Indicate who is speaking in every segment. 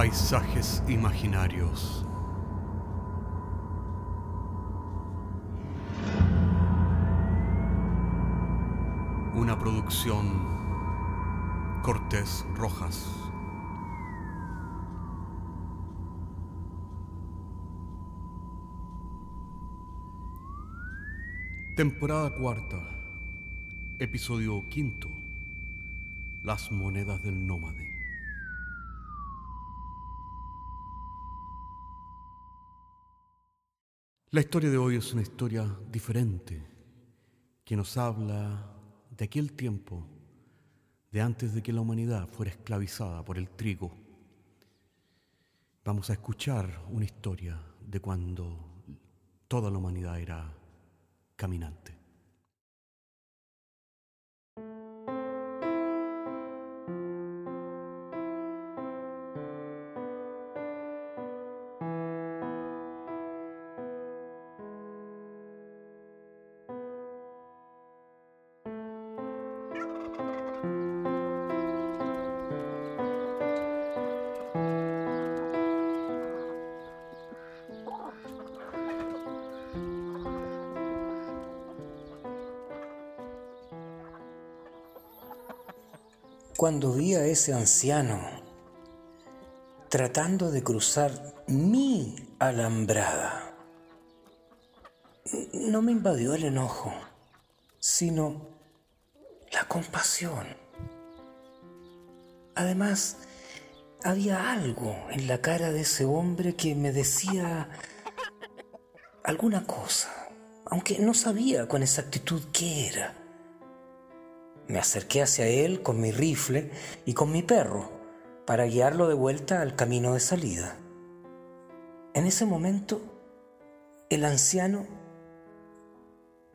Speaker 1: Paisajes imaginarios. Una producción Cortés Rojas. Temporada cuarta, episodio quinto. Las monedas del nómade. La historia de hoy es una historia diferente que nos habla de aquel tiempo, de antes de que la humanidad fuera esclavizada por el trigo. Vamos a escuchar una historia de cuando toda la humanidad era caminante.
Speaker 2: Cuando vi a ese anciano tratando de cruzar mi alambrada, no me invadió el enojo, sino la compasión. Además, había algo en la cara de ese hombre que me decía alguna cosa, aunque no sabía con exactitud qué era. Me acerqué hacia él con mi rifle y con mi perro para guiarlo de vuelta al camino de salida. En ese momento, el anciano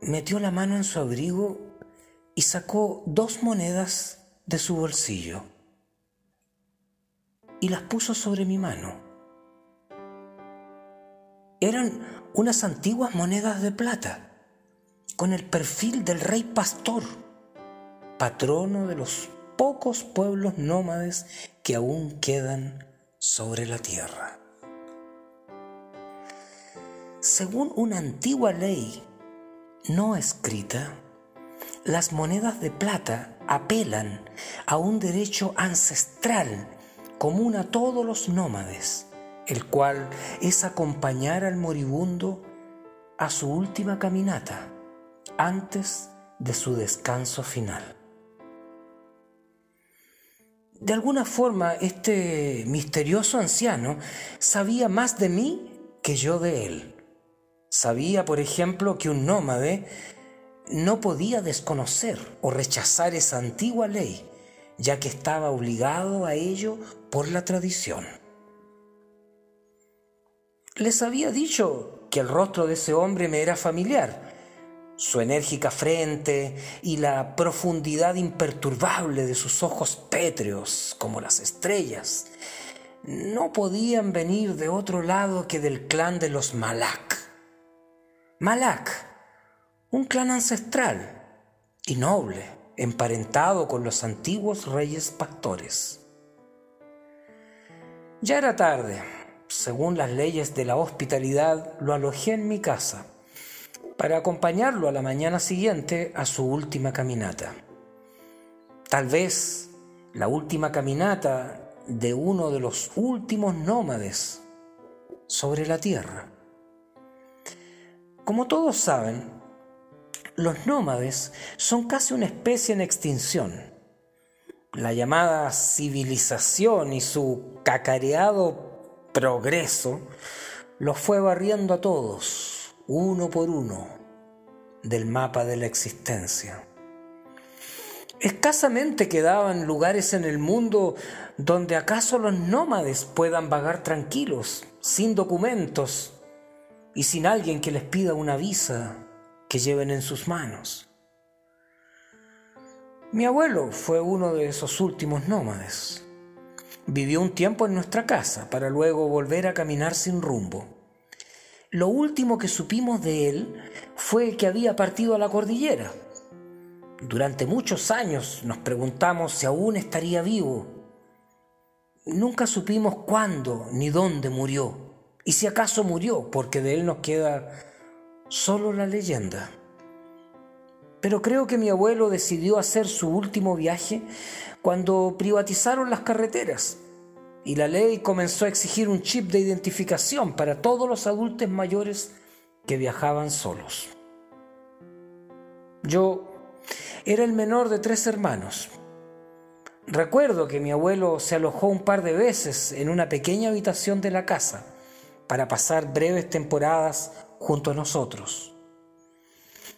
Speaker 2: metió la mano en su abrigo y sacó dos monedas de su bolsillo y las puso sobre mi mano. Eran unas antiguas monedas de plata con el perfil del rey pastor patrono de los pocos pueblos nómades que aún quedan sobre la tierra. Según una antigua ley no escrita, las monedas de plata apelan a un derecho ancestral común a todos los nómades, el cual es acompañar al moribundo a su última caminata antes de su descanso final. De alguna forma, este misterioso anciano sabía más de mí que yo de él. Sabía, por ejemplo, que un nómade no podía desconocer o rechazar esa antigua ley, ya que estaba obligado a ello por la tradición. Les había dicho que el rostro de ese hombre me era familiar, su enérgica frente y la profundidad imperturbable de sus ojos pétreos como las estrellas no podían venir de otro lado que del clan de los Malak. Malak, un clan ancestral y noble, emparentado con los antiguos reyes pastores. Ya era tarde. Según las leyes de la hospitalidad, lo alojé en mi casa para acompañarlo a la mañana siguiente a su última caminata. Tal vez la última caminata de uno de los últimos nómades sobre la tierra. Como todos saben, los nómades son casi una especie en extinción. La llamada civilización y su cacareado progreso los fue barriendo a todos uno por uno del mapa de la existencia. Escasamente quedaban lugares en el mundo donde acaso los nómades puedan vagar tranquilos, sin documentos y sin alguien que les pida una visa que lleven en sus manos. Mi abuelo fue uno de esos últimos nómades. Vivió un tiempo en nuestra casa para luego volver a caminar sin rumbo. Lo último que supimos de él fue que había partido a la cordillera. Durante muchos años nos preguntamos si aún estaría vivo. nunca supimos cuándo ni dónde murió, y si acaso murió, porque de él nos queda solo la leyenda. Pero creo que mi abuelo decidió hacer su último viaje cuando privatizaron las carreteras y la ley comenzó a exigir un chip de identificación para todos los adultos mayores que viajaban solos. Yo era el menor de tres hermanos. Recuerdo que mi abuelo se alojó un par de veces en una pequeña habitación de la casa para pasar breves temporadas junto a nosotros.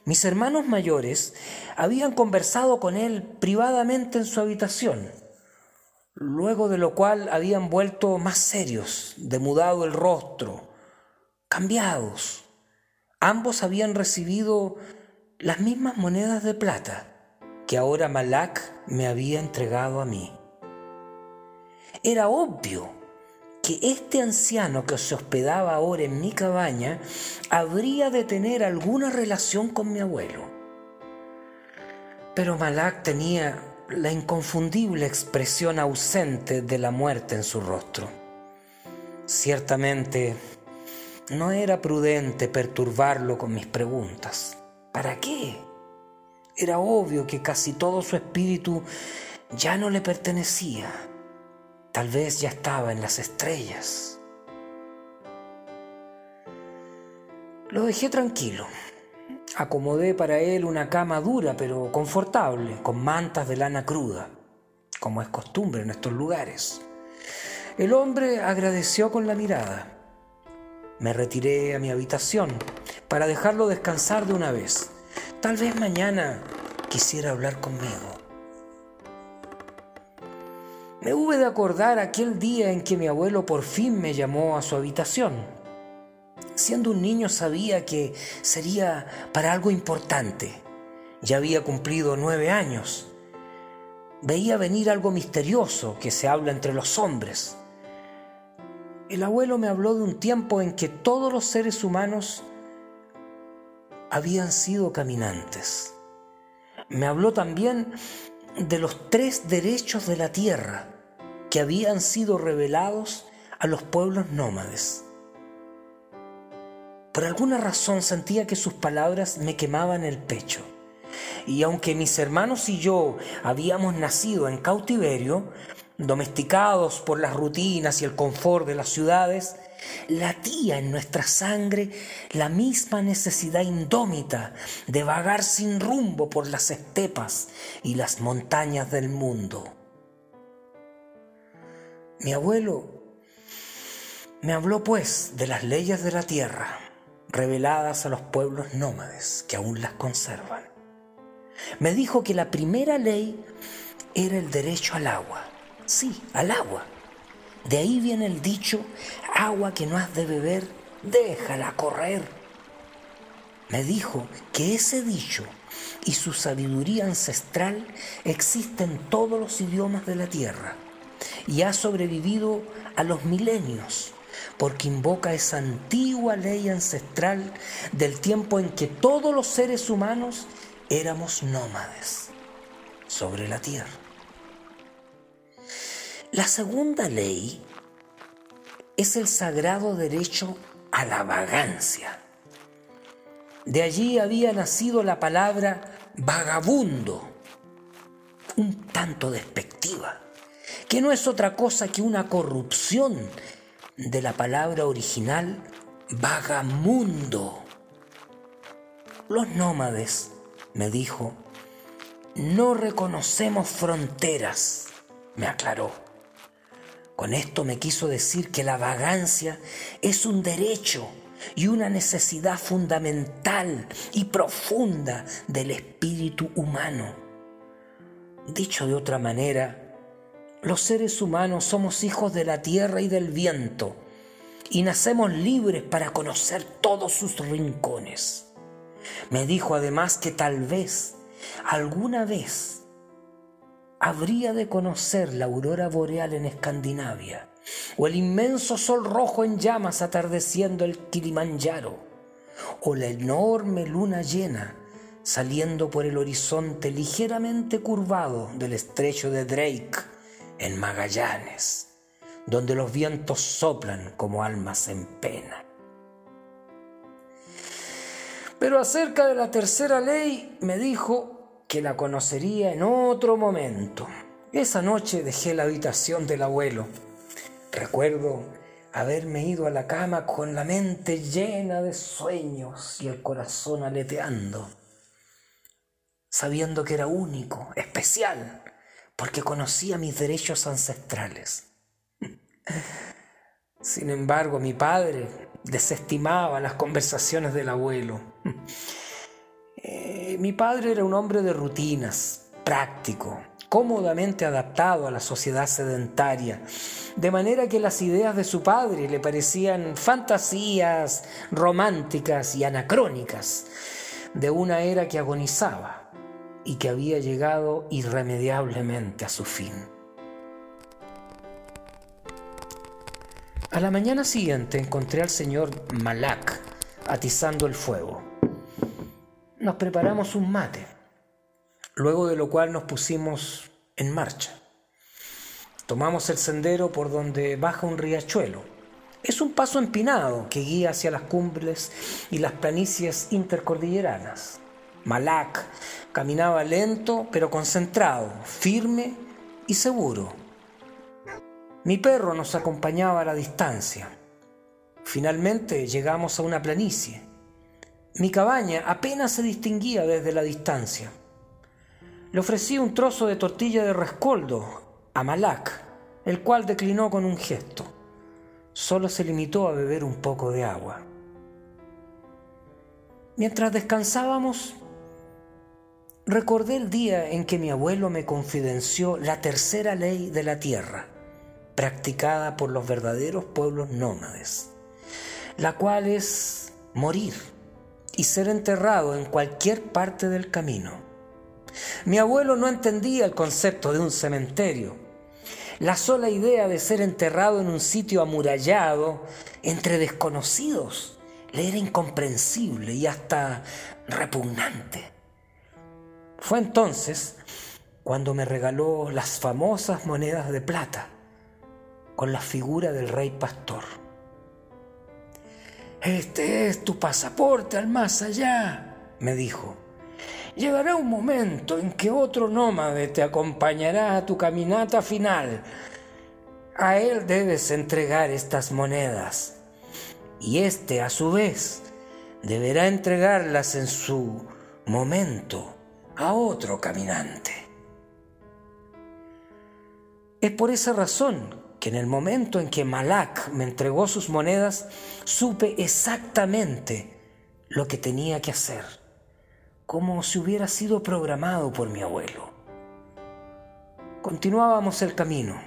Speaker 2: Mis hermanos mayores habían conversado con él privadamente en su habitación, luego de lo cual habían vuelto más serios, demudado el rostro, cambiados. Ambos habían recibido las mismas monedas de plata que ahora Malak me había entregado a mí. Era obvio que este anciano que se hospedaba ahora en mi cabaña habría de tener alguna relación con mi abuelo. Pero Malak tenía la inconfundible expresión ausente de la muerte en su rostro. Ciertamente, no era prudente perturbarlo con mis preguntas. ¿Para qué? Era obvio que casi todo su espíritu ya no le pertenecía Tal vez ya estaba en las estrellas. Lo dejé tranquilo. Acomodé para él una cama dura pero confortable, con mantas de lana cruda, como es costumbre en estos lugares. El hombre agradeció con la mirada. Me retiré a mi habitación para dejarlo descansar de una vez. Tal vez mañana quisiera hablar conmigo. Me hube de acordar aquel día en que mi abuelo por fin me llamó a su habitación. Siendo un niño sabía que sería para algo importante. Ya había cumplido nueve años. Veía venir algo misterioso que se habla entre los hombres. El abuelo me habló de un tiempo en que todos los seres humanos habían sido caminantes. Me habló también de los tres derechos de la tierra que habían sido revelados a los pueblos nómades. Por alguna razón sentía que sus palabras me quemaban el pecho. Y aunque mis hermanos y yo habíamos nacido en cautiverio, domesticados por las rutinas y el confort de las ciudades, latía en nuestra sangre la misma necesidad indómita de vagar sin rumbo por las estepas y las montañas del mundo. Mi abuelo me habló pues de las leyes de la tierra reveladas a los pueblos nómades que aún las conservan. Me dijo que la primera ley era el derecho al agua. Sí, al agua. De ahí viene el dicho, agua que no has de beber, déjala correr. Me dijo que ese dicho y su sabiduría ancestral existen en todos los idiomas de la tierra y ha sobrevivido a los milenios porque invoca esa antigua ley ancestral del tiempo en que todos los seres humanos éramos nómades sobre la tierra. La segunda ley es el sagrado derecho a la vagancia. De allí había nacido la palabra vagabundo, un tanto despectiva que no es otra cosa que una corrupción de la palabra original vagamundo. Los nómades, me dijo, no reconocemos fronteras, me aclaró. Con esto me quiso decir que la vagancia es un derecho y una necesidad fundamental y profunda del espíritu humano. Dicho de otra manera, los seres humanos somos hijos de la tierra y del viento y nacemos libres para conocer todos sus rincones. Me dijo además que tal vez, alguna vez, habría de conocer la aurora boreal en Escandinavia o el inmenso sol rojo en llamas atardeciendo el Kilimanjaro o la enorme luna llena saliendo por el horizonte ligeramente curvado del estrecho de Drake en Magallanes. donde los vientos soplan como almas en pena. Pero acerca de la tercera ley me dijo que la conocería en otro momento. Esa noche dejé la habitación del abuelo. Recuerdo haberme ido a la cama con la mente llena de sueños y el corazón aleteando, sabiendo que era único, especial, porque conocía mis derechos ancestrales. Sin embargo, mi padre desestimaba las conversaciones del abuelo. Eh, mi padre era un hombre de rutinas, práctico, cómodamente adaptado a la sociedad sedentaria, de manera que las ideas de su padre le parecían fantasías románticas y anacrónicas de una era que agonizaba y que había llegado irremediablemente a su fin. A la mañana siguiente encontré al señor Malak atizando el fuego. Nos preparamos un mate, luego de lo cual nos pusimos en marcha. Tomamos el sendero por donde baja un riachuelo. Es un paso empinado que guía hacia las cumbres y las planicies intercordilleranas. Malak caminaba lento pero concentrado, firme y seguro mi perro nos acompañaba a la distancia. Finalmente llegamos a una planicie. Mi cabaña apenas se distinguía desde la distancia. Le ofrecí un trozo de tortilla de rescoldo a Malak, el cual declinó con un gesto. Solo se limitó a beber un poco de agua. Mientras descansábamos, recordé el día en que mi abuelo me confidenció la tercera ley de la tierra practicada por los verdaderos pueblos nómades, la cual es morir y ser enterrado en cualquier parte del camino. Mi abuelo no entendía el concepto de un cementerio. La sola idea de ser enterrado en un sitio amurallado entre desconocidos le era incomprensible y hasta repugnante. Fue entonces cuando me regaló las famosas monedas de plata con la figura del rey pastor. Este es tu pasaporte al más allá, me dijo. Llegará un momento en que otro nómade te acompañará a tu caminata final. A él debes entregar estas monedas y éste a su vez deberá entregarlas en su momento a otro caminante. Es por esa razón que en el momento en que Malak me entregó sus monedas, supe exactamente lo que tenía que hacer, como si hubiera sido programado por mi abuelo. Continuábamos el camino.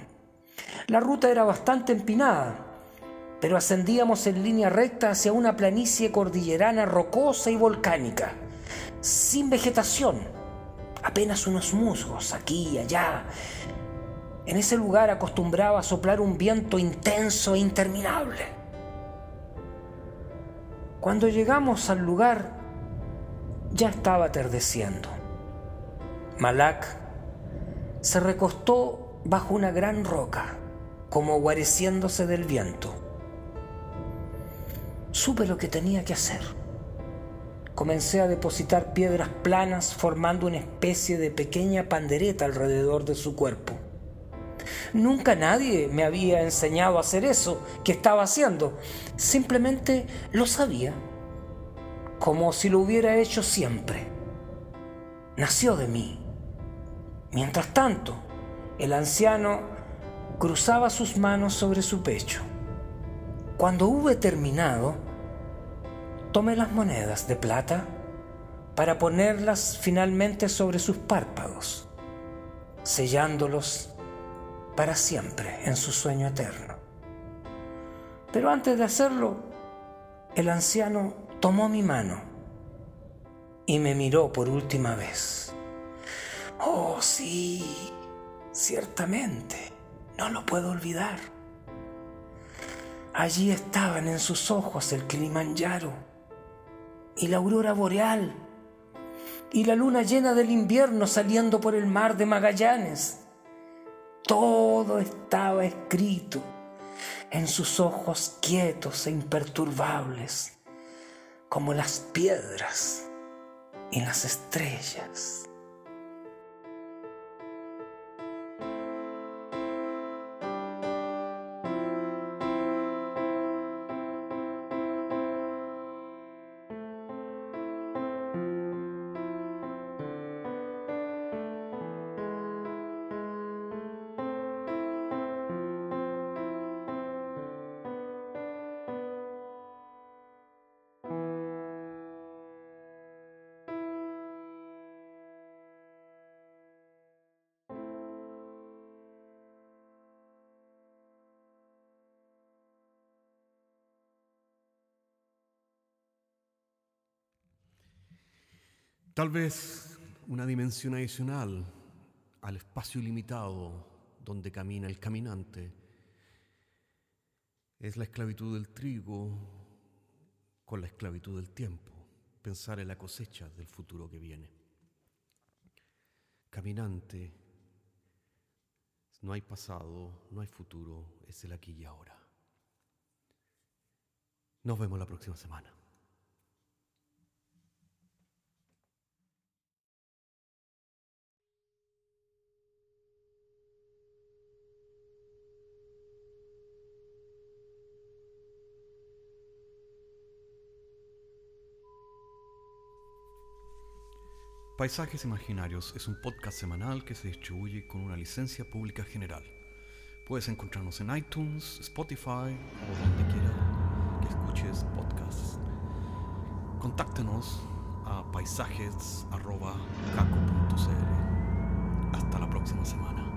Speaker 2: La ruta era bastante empinada, pero ascendíamos en línea recta hacia una planicie cordillerana rocosa y volcánica, sin vegetación, apenas unos musgos aquí y allá, en ese lugar acostumbraba a soplar un viento intenso e interminable. Cuando llegamos al lugar, ya estaba atardeciendo. Malak se recostó bajo una gran roca, como guareciéndose del viento. Supe lo que tenía que hacer. Comencé a depositar piedras planas formando una especie de pequeña pandereta alrededor de su cuerpo. Nunca nadie me había enseñado a hacer eso que estaba haciendo. Simplemente lo sabía, como si lo hubiera hecho siempre. Nació de mí. Mientras tanto, el anciano cruzaba sus manos sobre su pecho. Cuando hube terminado, tomé las monedas de plata para ponerlas finalmente sobre sus párpados, sellándolos para siempre en su sueño eterno. Pero antes de hacerlo, el anciano tomó mi mano y me miró por última vez. Oh, sí, ciertamente, no lo puedo olvidar. Allí estaban en sus ojos el Kilimanjaro y la aurora boreal y la luna llena del invierno saliendo por el mar de Magallanes todo estaba escrito en sus ojos quietos e imperturbables, como las piedras y las estrellas.
Speaker 1: Tal vez una dimensión adicional al espacio limitado donde camina el caminante es la esclavitud del trigo con la esclavitud del tiempo, pensar en la cosecha del futuro que viene. Caminante, no hay pasado, no hay futuro, es el aquí y ahora. Nos vemos la próxima semana. Paisajes Imaginarios es un podcast semanal que se distribuye con una licencia pública general. Puedes encontrarnos en iTunes, Spotify o donde quiera que escuches podcasts. Contáctenos a paisajes.caco.cl. Hasta la próxima semana.